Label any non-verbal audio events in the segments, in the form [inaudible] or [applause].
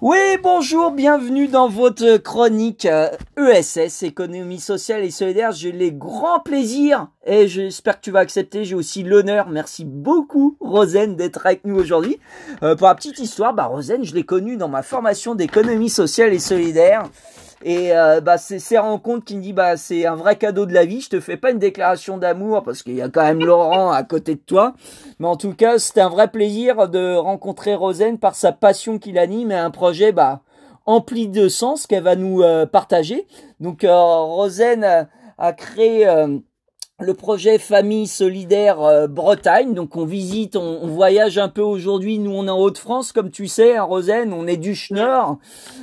Oui, bonjour, bienvenue dans votre chronique ESS, euh, e économie sociale et solidaire. J'ai les grands plaisirs et j'espère que tu vas accepter. J'ai aussi l'honneur, merci beaucoup Rosen d'être avec nous aujourd'hui. Euh, pour la petite histoire, bah Rosen, je l'ai connue dans ma formation d'économie sociale et solidaire. Et euh, bah c'est ces rencontres qui me dit bah c'est un vrai cadeau de la vie. Je te fais pas une déclaration d'amour parce qu'il y a quand même Laurent à côté de toi, mais en tout cas c'était un vrai plaisir de rencontrer Rosen par sa passion qu'il anime et un projet bah empli de sens qu'elle va nous euh, partager. Donc euh, Rosen a créé le projet Famille Solidaire euh, Bretagne. Donc on visite, on, voyage un peu aujourd'hui. Nous on est en Haute-France, comme tu sais, à Rosen. On est du Nord,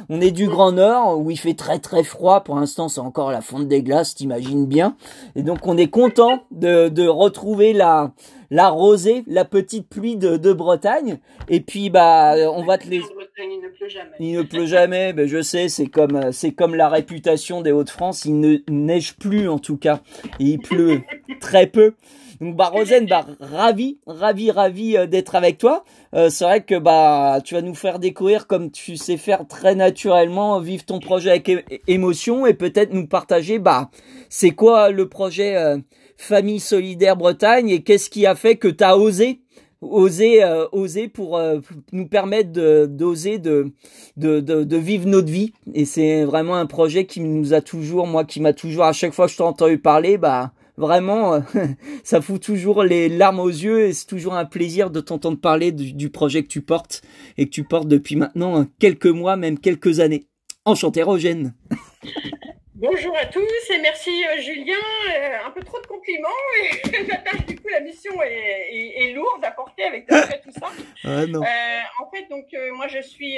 on est du Grand Nord, où il fait très très froid. Pour l'instant c'est encore la fonte des glaces, t'imagines bien. Et donc on est content de, de retrouver la la rosée, la petite pluie de, de Bretagne. Et puis bah on va te les. Il ne pleut jamais. Il ne pleut jamais, ben je sais, c'est comme c'est comme la réputation des Hauts-de-France. Il ne neige plus en tout cas, et il pleut [laughs] très peu. Donc bah Rosen, bah ravi, ravi, ravi euh, d'être avec toi. Euh, c'est vrai que bah tu vas nous faire découvrir comme tu sais faire très naturellement, vivre ton projet avec émotion et peut-être nous partager bah c'est quoi le projet euh, Famille Solidaire Bretagne et qu'est-ce qui a fait que tu as osé oser euh, oser pour euh, nous permettre de d'oser de de, de, de vivre notre vie. Et c'est vraiment un projet qui nous a toujours moi qui m'a toujours à chaque fois que je t'ai entendu parler bah vraiment euh, [laughs] ça fout toujours les larmes aux yeux et c'est toujours un plaisir de t'entendre parler du, du, projet que tu portes et que tu portes depuis maintenant quelques mois même quelques années. Enchanté Rogène [laughs] Bonjour à tous et merci euh, Julien. Euh, un peu trop de compliments et [laughs] la tâche du coup la mission est, lourde à porter avec tout ça. Ah, [laughs] non. Euh, en fait donc moi je suis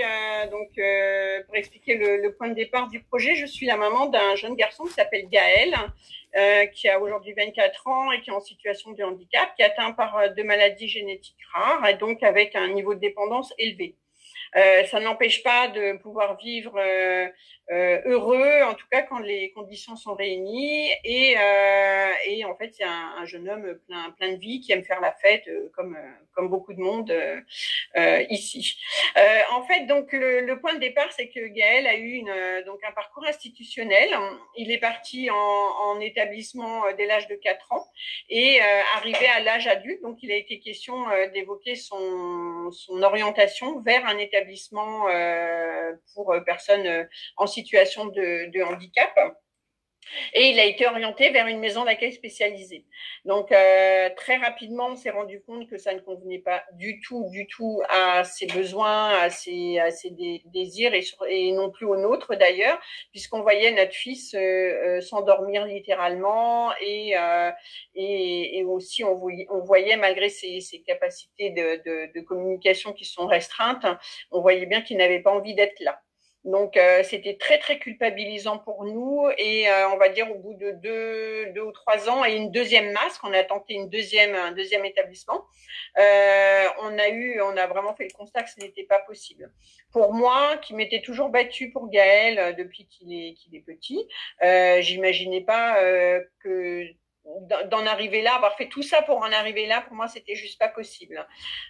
donc pour expliquer le, point de départ du projet, je suis la maman d'un jeune garçon qui s'appelle Gaël. qui a aujourd'hui 24 ans et qui est en situation de handicap, qui est atteint par deux maladies génétiques rares et donc avec un niveau de dépendance élevé. Euh, ça n'empêche pas de pouvoir vivre euh, euh, heureux, en tout cas quand les conditions sont réunies. Et, et en fait, c'est un, un, jeune homme plein, plein de vie qui aime faire la fête, comme, comme beaucoup de monde ici. en fait, donc le, le, point de départ, c'est que Gaël a eu une, donc un parcours institutionnel. Il est parti en, en établissement dès l'âge de 4 ans et arrivé à l'âge adulte, donc il a été question d'évoquer son, son orientation vers un établissement établissement euh, pour euh, personnes euh, en situation de handicap. Et il a été orienté vers une maison d'accueil spécialisée. Donc euh, très rapidement, on s'est rendu compte que ça ne convenait pas du tout, du tout à ses besoins, à ses, désirs et, non plus aux nôtres d'ailleurs, puisqu'on voyait notre fils euh, euh, s'endormir littéralement et, aussi on voyait, malgré ses, capacités de communication qui sont restreintes, on voyait bien qu'il n'avait pas envie d'être là. Donc euh, c'était très très culpabilisant pour nous et euh, on va dire au bout de deux, deux ou trois ans et une deuxième masse, on a tenté une deuxième un deuxième établissement, euh, on a eu on a vraiment fait le constat que ce n'était pas possible. Pour moi, qui m'étais toujours battue pour Gaël euh, depuis qu'il est qu'il est petit, j'imaginais pas que d'en arriver là, avoir fait tout ça pour en arriver là, pour moi, c'était juste pas possible.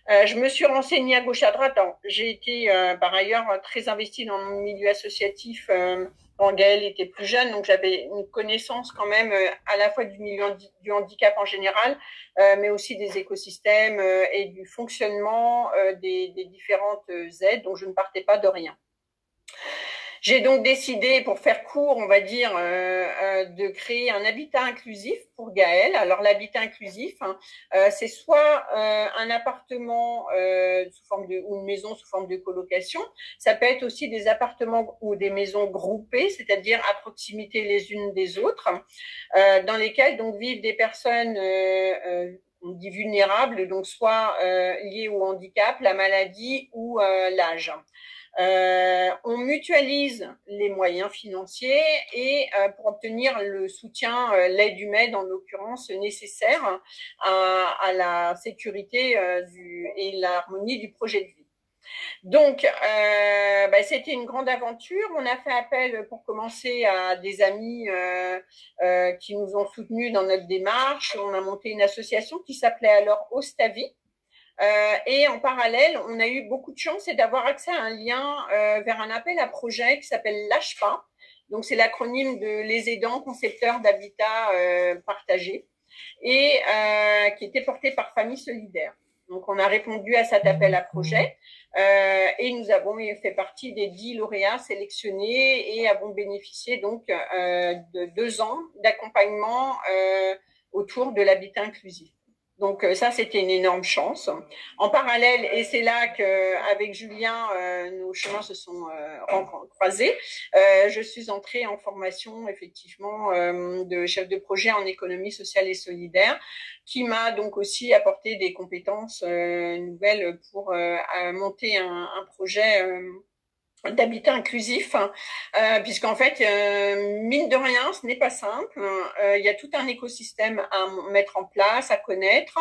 Euh, je me suis renseignée à gauche à droite. J'ai été euh, par ailleurs très investie dans le milieu associatif euh, quand Gaël était plus jeune, donc j'avais une connaissance quand même euh, à la fois du milieu du handicap en général, mais aussi des écosystèmes et du fonctionnement des, des différentes aides, dont je ne partais pas de rien. J'ai donc décidé, pour faire court, on va dire, euh, euh, de créer un habitat inclusif pour Gaël. Alors l'habitat inclusif, hein, euh, c'est soit un appartement sous forme de ou une maison sous forme de colocation. Ça peut être aussi des appartements ou des maisons groupées, c'est-à-dire à proximité les unes des autres, dans lesquelles donc vivent des personnes on dit vulnérables, donc soit liées au handicap, la maladie ou l'âge. Euh, on mutualise les moyens financiers et euh, pour obtenir le soutien, euh, l'aide humaine en l'occurrence nécessaire à, à la sécurité du, et l'harmonie du projet de vie. Donc, euh, bah, c'était une grande aventure. On a fait appel pour commencer à des amis euh, euh, qui nous ont soutenus dans notre démarche. On a monté une association qui s'appelait alors Ostavi, et en parallèle, on a eu beaucoup de chance et d'avoir accès à un lien vers un appel à projet qui s'appelle Lâche pas. Donc, c'est l'acronyme de Les aidants concepteurs d'habitat partagé et qui était porté par Famille Solidaire. Donc, on a répondu à cet appel à projet euh, et nous avons fait partie des dix lauréats sélectionnés et avons bénéficié donc euh, de deux ans d'accompagnement euh, autour de l'habitat inclusif. Donc euh, ça, c'était une énorme chance. En parallèle, et c'est là qu'avec Julien, euh, nos chemins se sont euh, croisés, je suis entrée en formation effectivement de chef de projet en économie sociale et solidaire, qui m'a donc aussi apporté des compétences nouvelles pour monter un projet d'habitat inclusif, euh, puisqu'en fait, euh, mine de rien, ce n'est pas simple. Euh, il y a tout un écosystème à mettre en place, à connaître.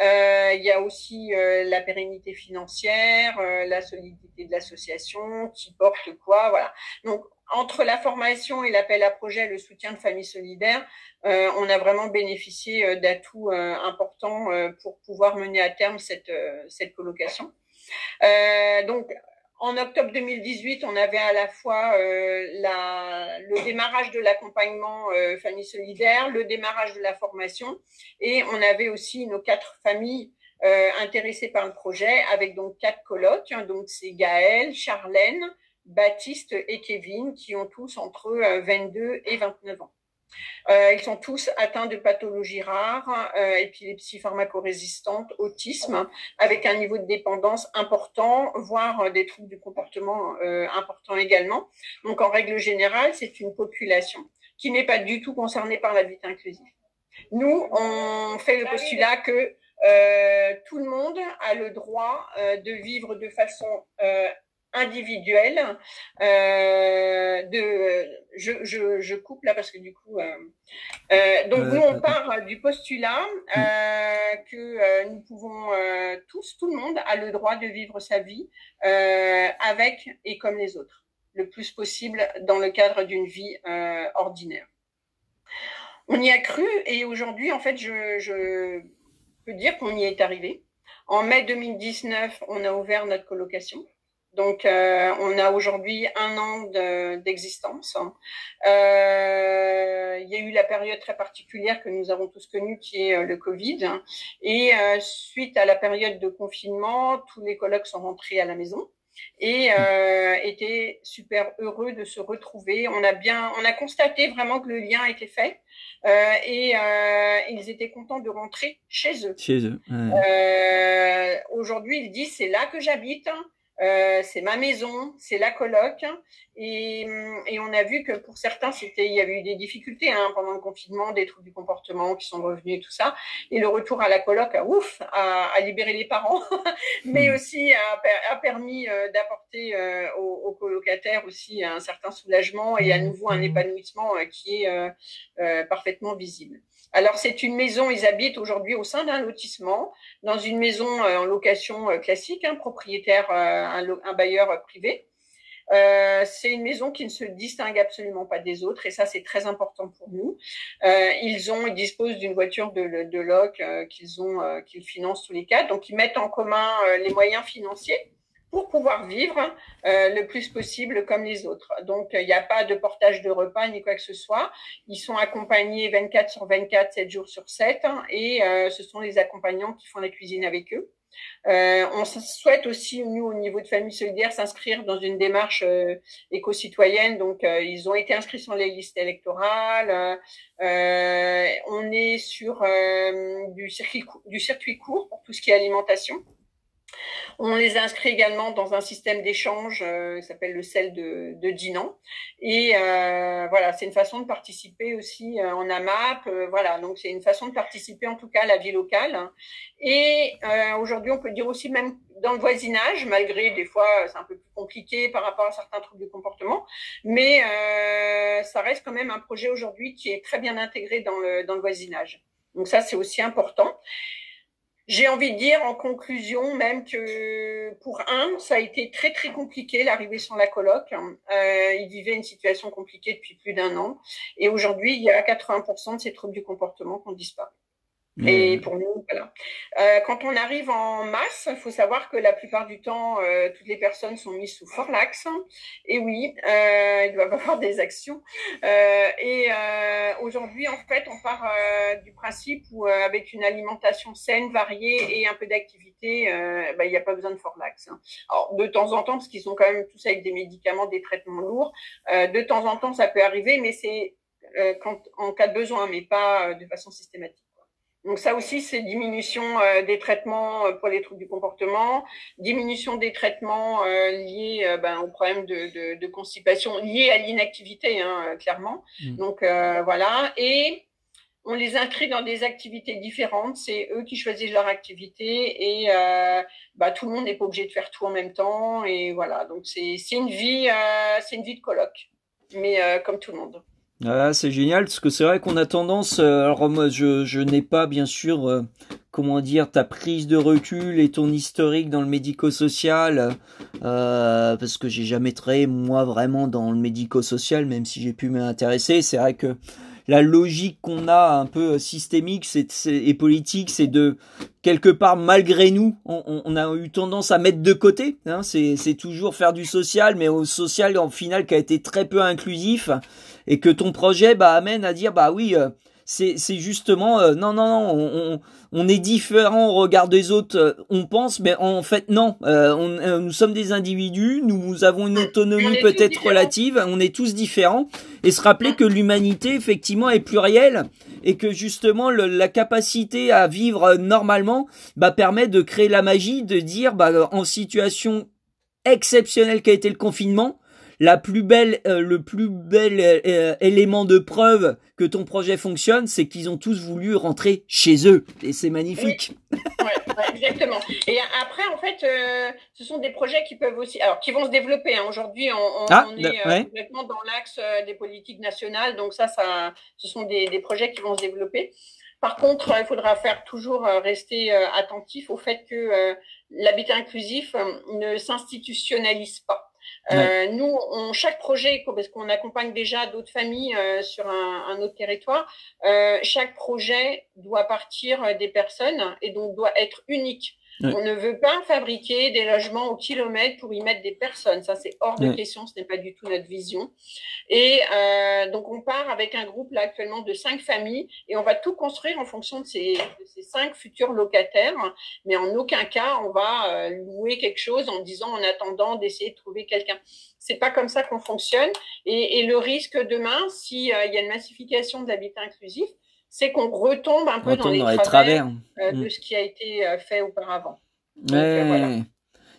Euh, il y a aussi euh, la pérennité financière, la solidité de l'association, qui porte quoi, voilà. Donc, entre la formation et l'appel à projet, le soutien de familles solidaires, on a vraiment bénéficié d'atouts importants pour pouvoir mener à terme cette, cette colocation. donc, en octobre 2018, on avait à la fois euh, le démarrage de l'accompagnement euh, famille solidaire, le démarrage de la formation, et on avait aussi nos quatre familles euh, intéressées par le projet, avec donc quatre colocs. Hein, donc c'est Gaël, Charlène, Baptiste et Kevin, qui ont tous entre 22 et 29 ans. Euh, ils sont tous atteints de pathologies rares, euh, épilepsie pharmacorésistante, autisme, avec un niveau de dépendance important, voire euh, des troubles du comportement euh, importants également. Donc, en règle générale, c'est une population qui n'est pas du tout concernée par l'habitat inclusif. Nous, on fait le postulat que tout le monde a le droit de vivre de façon individuelle. Euh, de, je, je, je, coupe là parce que du coup, euh, euh, donc nous on part du postulat euh, que euh, nous pouvons euh, tous, tout le monde a le droit de vivre sa vie avec et comme les autres, le plus possible dans le cadre d'une vie ordinaire. On y a cru et aujourd'hui, en fait, je, je peux dire qu'on y est arrivé. En mai 2019, on a ouvert notre colocation. Donc, euh, on a aujourd'hui un an d'existence. euh, il y a eu la période très particulière que nous avons tous connue, qui est euh, le Covid. Et euh, suite à la période de confinement, tous les colloques sont rentrés à la maison et euh, étaient super heureux de se retrouver. On a bien, on a constaté vraiment que le lien était fait euh, et euh, ils étaient contents de rentrer chez eux. Chez eux. Ouais. Aujourd'hui, ils disent c'est là que j'habite. Euh, c'est ma maison, c'est la coloc. Et, et, on a vu que pour certains, c'était, il y avait eu des difficultés hein, pendant le confinement, des troubles du comportement qui sont revenus et tout ça. Et le retour à la coloc, a, ouf, a, a libéré les parents, [laughs] mais hmm. aussi a, a permis euh, d'apporter euh, aux, aux, colocataires aussi un certain soulagement et à nouveau un épanouissement euh, qui est euh, euh, parfaitement visible. Alors c'est une maison, ils habitent aujourd'hui au sein d'un lotissement, dans une maison euh, en location euh, classique, un propriétaire, euh, un, un, bailleur privé. C'est une maison qui ne se distingue absolument pas des autres et ça c'est très important pour nous. Ils ont, ils disposent d'une voiture de, de loc qu'ils ont, qu'ils financent tous les quatre, donc ils mettent en commun les moyens financiers pour pouvoir vivre euh, le plus possible comme les autres. Donc, il n'y a pas de portage de repas ni quoi que ce soit. Ils sont accompagnés 24 sur 24, 7 jours sur 7, hein, et euh, ce sont les accompagnants qui font la cuisine avec eux. Euh, on souhaite aussi, nous, au niveau de Famille Solidaire, s'inscrire dans une démarche euh, éco-citoyenne. Donc, euh, ils ont été inscrits sur les listes électorales. On est sur circuit, du circuit court pour tout ce qui est alimentation. On les inscrit également dans un système d'échange euh, qui s'appelle le sel de, de Dinan. Et euh, voilà, c'est une façon de participer aussi euh, en AMAP. Euh, voilà, donc c'est une façon de participer en tout cas à la vie locale. Et euh, aujourd'hui, on peut dire aussi même dans le voisinage, malgré des fois c'est un peu plus compliqué par rapport à certains troubles de comportement, mais euh, ça reste quand même un projet aujourd'hui qui est très bien intégré dans le, dans le voisinage. Donc ça, c'est aussi important. J'ai envie de dire en conclusion même que pour un, ça a été très très compliqué l'arrivée sur la coloc. Euh, il vivait une situation compliquée depuis plus d'un an et aujourd'hui, il y a 80% de ces troubles du comportement qui ont disparu. Et pour nous, voilà. Euh, quand on arrive en masse, il faut savoir que la plupart du temps, euh, toutes les personnes sont mises sous forlax. Et oui, euh, ils doivent [laughs] avoir des actions. Euh, et euh, aujourd'hui, en fait, on part euh, du principe où avec une alimentation saine, variée et un peu d'activité, bah, il n'y a pas besoin de forlax. Hein. Alors, de temps en temps, parce qu'ils sont quand même tous avec des médicaments, des traitements lourds, de temps en temps, ça peut arriver, mais c'est quand, en cas de besoin, mais pas de façon systématique. Donc ça aussi, c'est diminution euh, des traitements euh, pour les troubles du comportement, diminution des traitements euh, liés ben, aux problèmes de, de, constipation liés à l'inactivité, hein, clairement. Mmh. Donc voilà, et on les inscrit dans des activités différentes. C'est eux qui choisissent leur activité et bah, tout le monde n'est pas obligé de faire tout en même temps. Et voilà, donc c'est une vie, c'est une vie de colloque, mais comme tout le monde. Ah, c'est génial parce que c'est vrai qu'on a tendance. Euh, alors moi, je, n'ai pas bien sûr, euh, comment dire, ta prise de recul et ton historique dans le médico-social euh, parce que j'ai jamais travaillé moi vraiment dans le médico-social, même si j'ai pu m'intéresser. C'est vrai que la logique qu'on a un peu systémique et politique, c'est de quelque part malgré nous, on, a eu tendance à mettre de côté. Hein, c'est, c'est toujours faire du social, mais au social en final qui a été très peu inclusif et que ton projet bah amène à dire bah oui euh, c'est justement euh, non non non on, on, est différent au regard des autres euh, on pense mais en fait non. On, nous sommes des individus nous avons une autonomie peut-être relative on est tous différents. Et se rappeler que l'humanité effectivement est plurielle et que justement la capacité à vivre normalement bah permet de créer la magie de dire bah en situation exceptionnelle qu'a été le confinement la plus belle, euh, le plus bel euh, euh, élément de preuve que ton projet fonctionne, c'est qu'ils ont tous voulu rentrer chez eux, et c'est magnifique. Ouais, exactement. Et après, en fait, ce sont des projets qui peuvent aussi, alors qui vont se développer. Hein. Aujourd'hui, on, ah, est complètement dans l'axe des politiques nationales, donc ça, ça, ce sont des, des projets qui vont se développer. Par contre, il faudra faire toujours rester attentif au fait que l'habitat inclusif ne s'institutionnalise pas. Euh, nous, on, chaque projet, parce qu'on accompagne déjà d'autres familles euh, sur un, autre territoire, euh, chaque projet doit partir des personnes et donc doit être unique. On ne veut pas fabriquer des logements au kilomètre pour y mettre des personnes. Ça, c'est hors de question. Ce n'est pas du tout notre vision. Et euh, donc, on part avec un groupe là actuellement de cinq familles et on va tout construire en fonction de ces, ces cinq futurs locataires. Mais en aucun cas, on va euh, louer quelque chose en disant en attendant d'essayer de trouver quelqu'un. C'est pas comme ça qu'on fonctionne. Et, et, le risque demain, s'il euh, il y a une massification de l'habitat inclusif, c'est qu'on retombe un peu dans, les, travers, euh, de mm. ce qui a été euh, fait auparavant. Euh,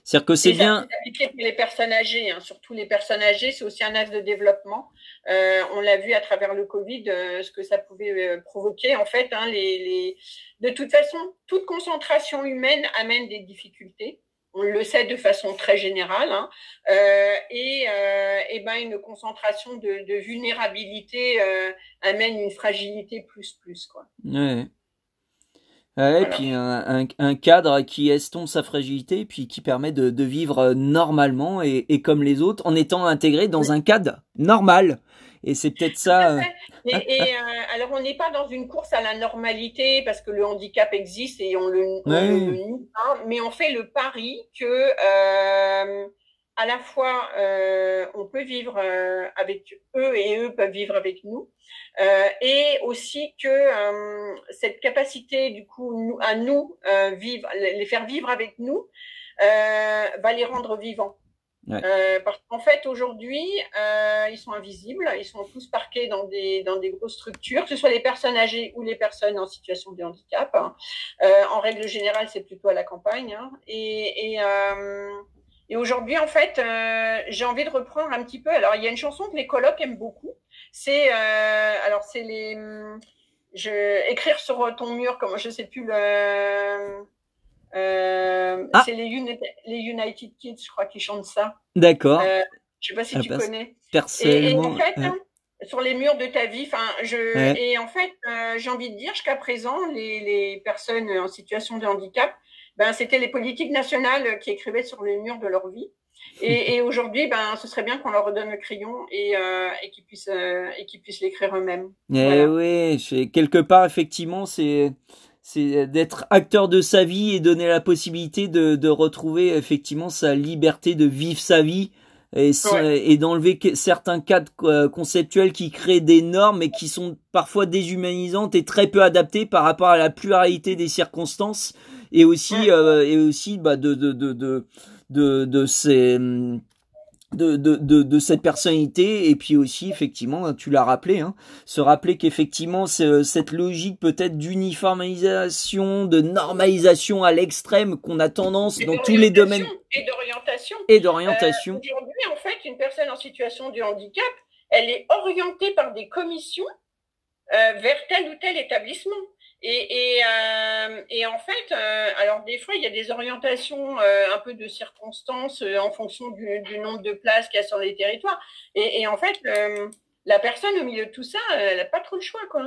C'est-à-dire que c'est bien. pour les personnes âgées, hein. surtout les personnes âgées, c'est aussi un axe de développement. on l'a vu à travers le Covid, ce que ça pouvait provoquer. En fait, hein, les, les... de toute façon, toute concentration humaine amène des difficultés on le sait de façon très générale, hein. euh, et, euh, et, ben une concentration de, vulnérabilité euh, amène une fragilité plus plus quoi. Ouais. Et puis un, un, cadre qui estompe sa fragilité, puis qui permet de, de vivre normalement et, et, comme les autres, en étant intégré dans un cadre normal. Et c'est peut-être ça. Et, et euh, alors, on n'est pas dans une course à la normalité parce que le handicap existe et on le, nie pas, mais on fait le pari que euh, à la fois euh, on peut vivre euh, avec eux et eux peuvent vivre avec nous, euh, et aussi que euh, cette capacité du coup nous, à nous vivre, les faire vivre avec nous, va les rendre vivants. Euh, parce qu'en fait, aujourd'hui, euh, ils sont invisibles, ils sont tous parqués dans des, dans des grosses structures, que ce soit les personnes âgées ou les personnes en situation de handicap. Euh, en règle générale, c'est plutôt à la campagne. Hein. Et, et, euh, et aujourd'hui, en fait, euh, j'ai envie de reprendre un petit peu. Alors, il y a une chanson que les colocs aiment beaucoup. C'est, alors, c'est les, je, écrire sur ton mur, comme je sais plus le euh, ah. C'est les, United Kids, je crois, qui chantent ça. D'accord. Euh, je sais pas si ah, tu connais. Personnellement. Et, en fait, hein, sur les murs de ta vie, enfin, je et en fait, euh, j'ai envie de dire jusqu'à présent, les, les, personnes en situation de handicap, ben, c'était les politiques nationales qui écrivaient sur les murs de leur vie. Et, [laughs] et aujourd'hui, ben, ce serait bien qu'on leur redonne le crayon et, euh, et qu'ils puissent et qu'ils puissent l'écrire eux-mêmes. Eh oui, quelque part, effectivement, c'est c'est d'être acteur de sa vie et donner la possibilité de, de retrouver effectivement sa liberté de vivre sa vie et, et d'enlever certains cadres euh, conceptuels qui créent des normes et qui sont parfois déshumanisantes et très peu adaptées par rapport à la pluralité des circonstances et aussi euh, et aussi bah, de de de de de, de ces de, de, de, de, cette personnalité. Et puis aussi effectivement tu l'as rappelé hein, se rappeler qu'effectivement cette logique peut-être d'uniformisation de normalisation à l'extrême qu'on a tendance dans tous les domaines. et d'orientation et d'orientation. Euh, aujourd'hui en fait une personne en situation de handicap elle est orientée par des commissions euh, vers tel ou tel établissement euh, et, en fait, euh, alors des fois, il y a des orientations euh, un peu de circonstances en fonction du, nombre de places qu'il y a sur les territoires. Et, en fait, la personne au milieu de tout ça, elle n'a pas trop le choix. Quoi.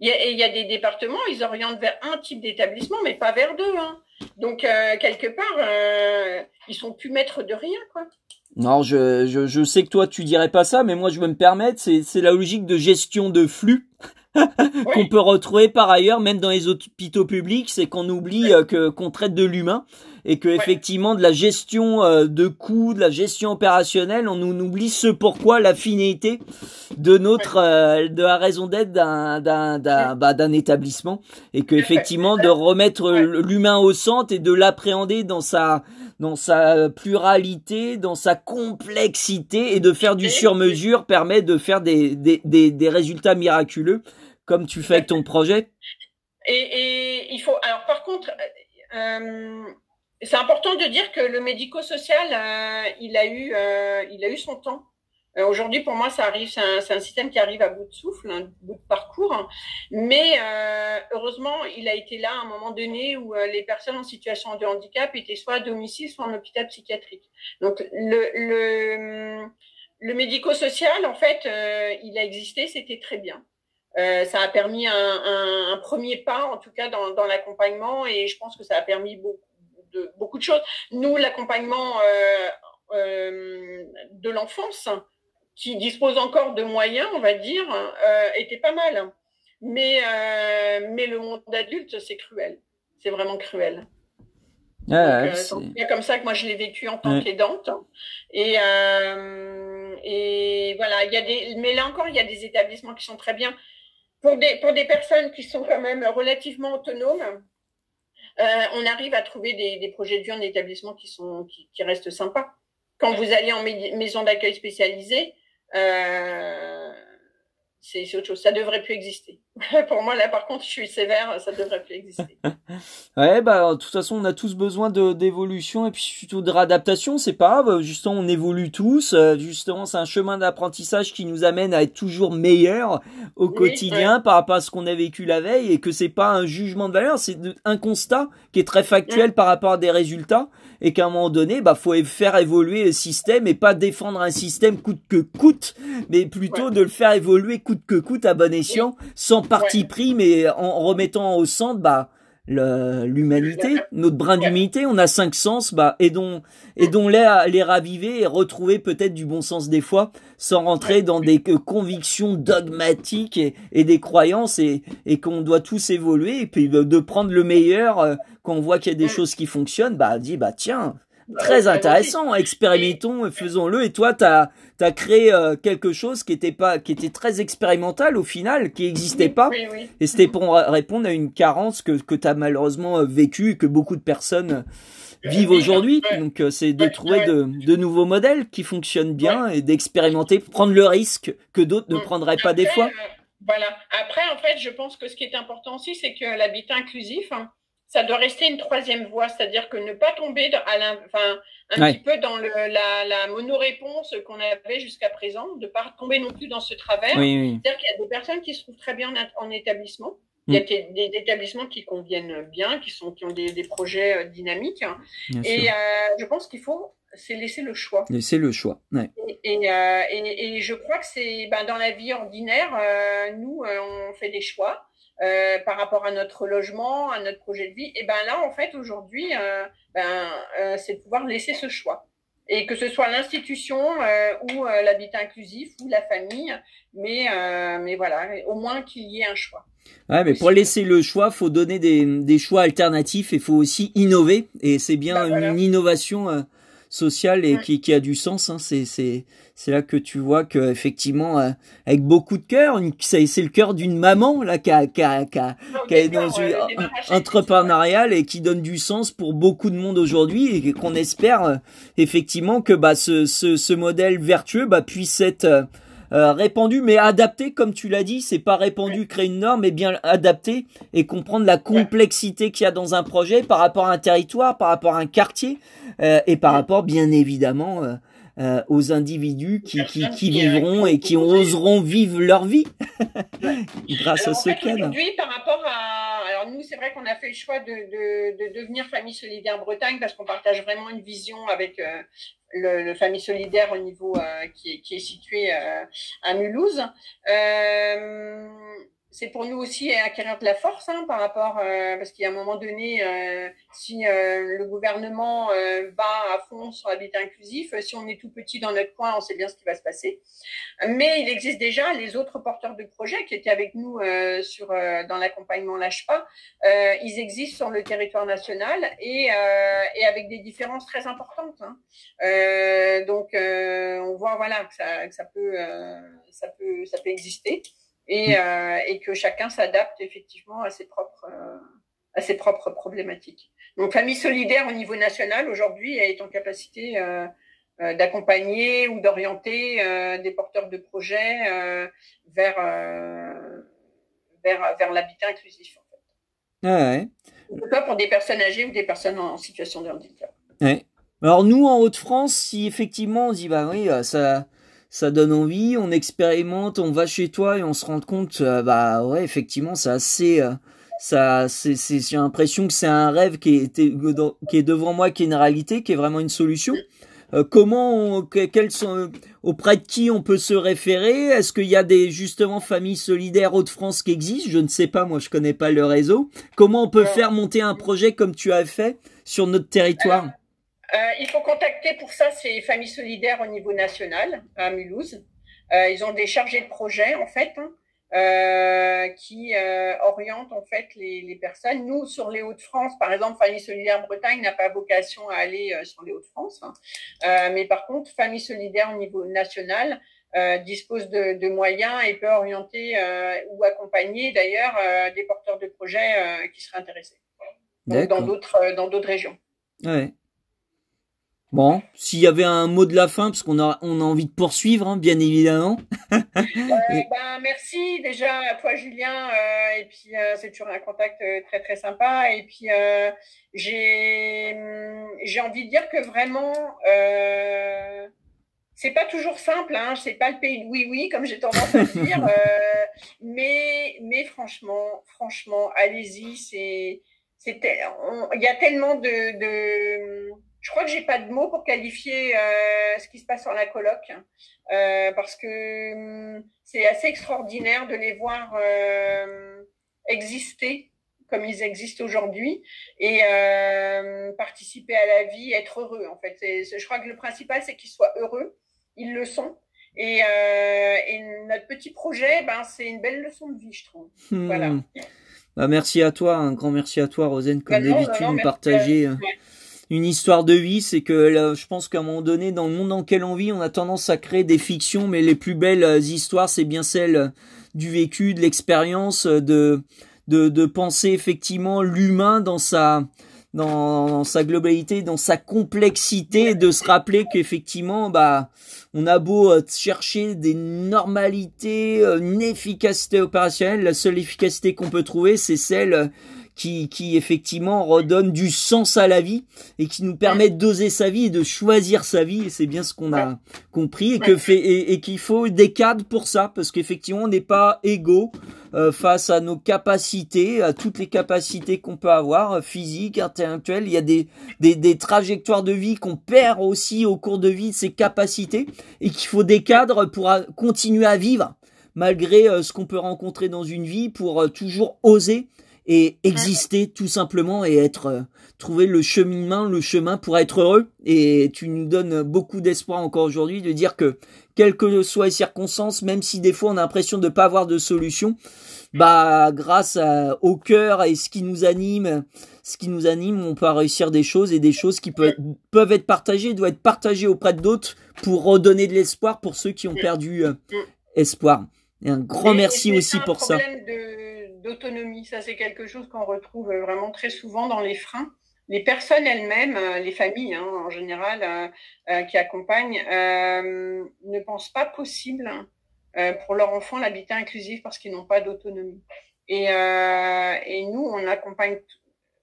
Il, y a, des départements, ils orientent vers un type d'établissement, mais pas vers deux. Hein. Donc, quelque part, ils sont plus maîtres de rien. Quoi. Non, je sais que toi, tu dirais pas ça, mais moi, je veux me permettre, c'est la logique de gestion de flux. Qu'on peut retrouver par ailleurs même dans les hôpitaux publics, c'est qu'on oublie euh, que qu'on traite de l'humain et que effectivement de la gestion euh, de coûts, de la gestion opérationnelle, on nous oublie ce pourquoi la finalité de notre euh, de la raison d'être d'un d'un d'un bah, d'un établissement et que effectivement de remettre l'humain au centre et de l'appréhender dans sa dans sa pluralité, dans sa complexité et de faire du sur-mesure permet de faire des, des, des, des résultats miraculeux comme tu fais avec ton projet? Et, il faut. Alors, par contre, euh, c'est important de dire que le médico-social, euh, il a eu, euh, il a eu son temps. Euh, aujourd'hui, pour moi, ça arrive, c'est un, système qui arrive à bout de souffle, un bout de parcours. Hein. Mais euh, heureusement, il a été là à un moment donné où les personnes en situation de handicap étaient soit à domicile, soit en hôpital psychiatrique. Donc, le, le médico-social, en fait, il a existé, c'était très bien. Euh, ça a permis un, un, un, premier pas, en tout cas dans, dans l'accompagnement, et je pense que ça a permis beaucoup de, beaucoup de choses. Nous, l'accompagnement euh, euh, de l'enfance, qui dispose encore de moyens, on va dire, était pas mal. Mais, euh, mais le monde adulte, c'est cruel. C'est vraiment cruel. Ah, c'est comme ça que moi je l'ai vécu en tant qu'aidante. Et, euh, et voilà, il y a des, mais là encore, il y a des établissements qui sont très bien pour des, pour des personnes qui sont quand même relativement autonomes, euh, on arrive à trouver des, des, projets de vie en établissement qui, sont, qui, qui restent sympas. Quand vous allez en maison d'accueil spécialisée, euh, c'est autre chose. Ça devrait plus exister. [laughs] Pour moi, là, par contre, je suis sévère, ça devrait plus exister. [laughs] ouais, bah, de toute façon, on a tous besoin de d'évolution et puis surtout de réadaptation. C'est pas grave. Justement, on évolue tous. Euh, justement, c'est un chemin d'apprentissage qui nous amène à être toujours meilleur au quotidien par rapport à ce qu'on a vécu la veille et que c'est pas un jugement de valeur, c'est un constat qui est très factuel par rapport à des résultats et qu'à un moment donné, bah, faut faire évoluer le système et pas défendre un système coûte que coûte, mais plutôt de le faire évoluer coûte que coûte à bon escient, sans parti pris, mais en remettant au centre, bah, l'humanité, notre brin d'humanité, on a cinq sens, bah aidons, aidons-les à les raviver et retrouver peut-être du bon sens des fois, sans rentrer dans des convictions dogmatiques et, et des croyances et, et qu'on doit tous évoluer et puis de, prendre le meilleur euh, quand on voit qu'il y a des choses qui fonctionnent, bah dit bah tiens, très intéressant, expérimentons, faisons-le. Et toi, t'as as créé euh, quelque chose qui était pas, qui était très expérimental au final, qui n'existait pas. Et c'était pour répondre à une carence que que t'as malheureusement euh, vécu et que beaucoup de personnes vivent aujourd'hui. Donc c'est de trouver de, de, nouveaux modèles qui fonctionnent bien et d'expérimenter, prendre le risque que d'autres ne mm. prendraient pas des fois. Voilà. Après, en fait, je pense que ce qui est important aussi, c'est que l'habitat inclusif, hein, ça doit rester une troisième voie, c'est-à-dire que ne pas tomber dans, à enfin, un petit peu dans le, la, la monoréponse qu'on avait jusqu'à présent, de pas tomber non plus dans ce travers. C'est-à-dire qu'il y a des personnes qui se trouvent très bien en, établissement. Il y a mm. des, des, établissements qui conviennent bien, qui sont qui ont des, des projets euh, dynamiques. et euh, je pense qu'il faut c'est laisser le choix. Laisser le choix. Ouais. Et, euh, et, et, je crois que c'est ben, dans la vie ordinaire, euh, nous euh, on fait des choix. Euh, par rapport à notre logement, à notre projet de vie. Et ben là, en fait, aujourd'hui, euh, ben, euh, c'est de pouvoir laisser ce choix. Et que ce soit l'institution ou l'habitat inclusif ou la famille, mais, mais voilà, au moins qu'il y ait un choix. Ouais, mais pour laisser le choix, faut donner des, des choix alternatifs et faut aussi innover. Et c'est bien bah, une innovation euh, sociale et qui, qui a du sens. Hein. C'est c'est c'est là que tu vois que effectivement euh, avec beaucoup de cœur, c'est le cœur d'une maman là qui a qui a, qui a, qui est dans une entrepreneuriale et qui donne du sens pour beaucoup de monde aujourd'hui et qu'on espère euh, effectivement que bah ce ce, ce modèle vertueux bah puisse être euh, répandu mais adapté comme tu l'as dit c'est pas répandu créer une norme mais bien adapté et comprendre la complexité qu'il y a dans un projet par rapport à un territoire par rapport à un quartier euh, et par rapport bien évidemment euh, aux individus qui, qui, qui vivront et qui oseront vivre leur vie [laughs] grâce à ce cadre. Aujourd'hui, par rapport à, alors nous, c'est vrai qu'on a fait le choix de, de, de devenir famille solidaire Bretagne parce qu'on partage vraiment une vision avec le, le, Famille Solidaire au niveau euh, qui, est, qui, est, situé euh, à Mulhouse. Euh, c'est pour nous aussi acquérir de la force hein, par rapport, euh, parce qu'il y a un moment donné, euh, si euh, le gouvernement va à fond sur l'habitat inclusif, si on est tout petit dans notre coin, on sait bien ce qui va se passer. Mais il existe déjà les autres porteurs de projets qui étaient avec nous sur dans l'accompagnement Lâche pas. ils existent sur le territoire national et, et avec des différences très importantes. Hein. donc on voit voilà que ça, que ça peut ça peut ça peut exister et, mm. euh, et que chacun s'adapte effectivement à ses propres euh, à ses propres problématiques. Donc Famille solidaire au niveau national aujourd'hui est en capacité euh, d'accompagner ou d'orienter des porteurs de projets vers vers vers l'habitat inclusif en fait. Ah ouais. Pour des personnes âgées ou des personnes en situation de handicap. Ouais. Alors nous en Haute-France, si effectivement on dit bah oui ça ça donne envie, on expérimente, on va chez toi et on se rend compte, euh, bah ouais, effectivement, c'est assez, euh, ça, c'est, c'est, j'ai l'impression que c'est un rêve qui est, qui est devant moi, qui est une réalité, qui est vraiment une solution. Euh, comment, quels sont, auprès de qui on peut se référer? Est-ce qu'il y a des justement familles solidaires Hauts-de-France qui existent? Je ne sais pas, moi je connais pas le réseau. Comment on peut faire monter un projet comme tu as fait sur notre territoire? Euh, il faut contacter pour ça ces familles solidaires au niveau national à Mulhouse. Euh, ils ont des chargés de projet en fait hein, euh, qui euh, orientent en fait les, les, personnes. Nous sur les Hauts-de-France, par exemple, Famille solidaire Bretagne n'a pas vocation à aller euh, sur les Hauts-de-France, hein. mais par contre Famille solidaire au niveau national dispose de, de, moyens et peut orienter ou accompagner d'ailleurs des porteurs de projets qui seraient intéressés dans d'autres dans d'autres régions. Ouais. Bon, s'il y avait un mot de la fin, parce qu'on a, on a envie de poursuivre, hein, bien évidemment. [laughs] euh, ben, merci déjà à toi, Julien. Euh, et puis, euh, c'est toujours un contact euh, très, très sympa. Et puis, euh, j'ai, j'ai envie de dire que vraiment, euh, c'est pas toujours simple. Hein, c'est pas le pays de oui, oui, comme j'ai tendance à dire. [laughs] mais, mais franchement, franchement, allez-y. C'est, il y a tellement de, de je crois que j'ai pas de mots pour qualifier euh, ce qui se passe sur la colloque euh, parce que hum, c'est assez extraordinaire de les voir euh, exister comme ils existent aujourd'hui et euh, participer à la vie, être heureux en fait. je crois que le principal c'est qu'ils soient heureux, ils le sont. Et, euh, et notre petit projet, ben c'est une belle leçon de vie, je trouve. Hmm. Voilà. Bah, merci à toi, un grand merci à toi, Rosane, comme bah d'habitude, nous partager une histoire de vie, c'est que je pense qu'à un moment donné, dans le monde dans lequel on vit, on a tendance à créer des fictions, mais les plus belles euh, histoires, c'est bien celles euh, du vécu, de l'expérience, euh, de, de, de penser effectivement l'humain dans sa dans, sa globalité, dans sa complexité, de se rappeler qu'effectivement, bah, on a beau chercher des normalités, une efficacité opérationnelle, la seule efficacité qu'on peut trouver, c'est celle qui, qui effectivement redonne du sens à la vie et qui nous permet d'oser sa vie et de choisir sa vie. Et c'est bien ce qu'on a compris et que fait et, qu'il faut des cadres pour ça. Parce qu'effectivement on n'est pas égaux euh, face à nos capacités, à toutes les capacités qu'on peut avoir, euh, physiques, intellectuelles. Il y a des, des, des trajectoires de vie qu'on perd aussi au cours de vie, ces capacités. Et qu'il faut des cadres pour continuer à vivre malgré euh, ce qu'on peut rencontrer dans une vie pour toujours oser et exister tout simplement et être euh, trouver le cheminement, le chemin pour être heureux. Et tu nous donnes beaucoup d'espoir encore aujourd'hui de dire que quelles que soient les circonstances, même si des fois on a l'impression de ne pas avoir de solution, bah grâce au cœur et ce qui nous anime, ce qui nous anime, on peut réussir des choses et des choses qui peuvent, peuvent être partagées, doivent être partagées auprès d'autres pour redonner de l'espoir pour ceux qui ont perdu euh, espoir. Et un grand merci aussi pour ça d'autonomie. Ça, c'est quelque chose qu'on retrouve vraiment très souvent dans les freins. Les personnes elles-mêmes, euh, les familles hein, en général euh, euh, qui accompagnent, ne pensent pas possible pour leur enfant l'habitat inclusif parce qu'ils n'ont pas d'autonomie. Et, nous, on accompagne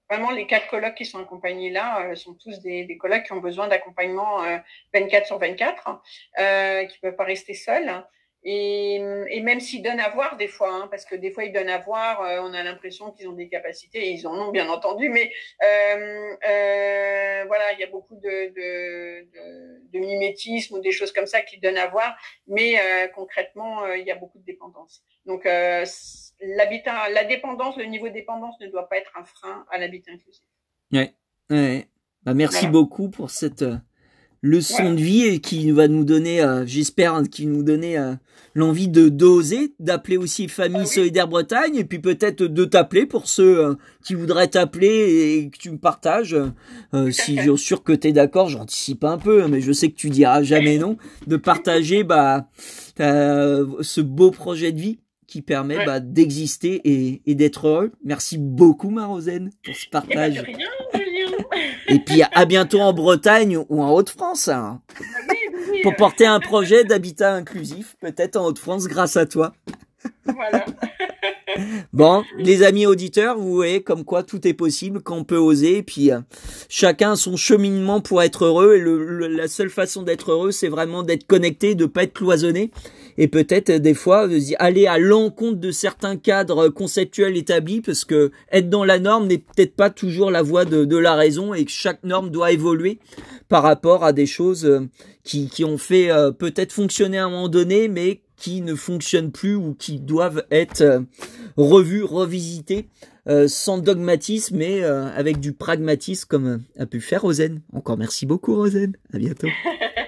vraiment les quatre colloques qui sont accompagnés là sont tous des, des colloques qui ont besoin d'accompagnement 24 sur 24, euh, qui peuvent pas rester seuls. Et, et, même s'ils donnent à voir des fois, hein, parce que des fois ils donnent à voir, euh, on a l'impression qu'ils ont des capacités, et ils en ont bien entendu, mais euh, euh, voilà, il y a beaucoup de, de, de, de, mimétisme ou des choses comme ça qui donnent à voir, mais euh, concrètement, euh, il y a beaucoup de dépendance. Donc l'habitat, la dépendance, le niveau de dépendance ne doit pas être un frein à l'habitat inclusif. Ouais, ouais. Bah, merci beaucoup pour cette leçon de vie qui va nous donner, euh, j'espère, qui nous donner euh, l'envie de d'oser, d'appeler aussi Famille ah Solidaire Bretagne et puis peut-être de t'appeler pour ceux euh, qui voudraient t'appeler et que tu me partages. si je suis sûr que tu es d'accord, j'anticipe un peu, mais je sais que tu diras jamais non, de partager bah ce beau projet de vie qui permet bah, d'exister et, et d'être heureux. Merci beaucoup Marozène pour ce partage. Et puis à bientôt en Bretagne ou en Haute-France. Hein. Pour porter un projet d'habitat inclusif, peut-être en Haute-France grâce à toi. Voilà. [laughs] bon, les amis auditeurs, vous voyez comme quoi tout est possible, qu'on peut oser, et puis euh, chacun son cheminement pour être heureux. Et le, la seule façon d'être heureux, c'est vraiment d'être connecté, de pas être cloisonné, et peut-être euh, des fois aller à l'encontre de certains cadres conceptuels établis, parce que être dans la norme n'est peut-être pas toujours la voie de, de, la raison, et que chaque norme doit évoluer par rapport à des choses euh, qui, qui ont fait peut-être fonctionner à un moment donné, mais qui ne fonctionnent plus ou qui doivent être euh, revus, revisités euh, sans dogmatisme mais euh, avec du pragmatisme comme a pu faire Rosen. Encore merci beaucoup Rosen. À bientôt. [laughs]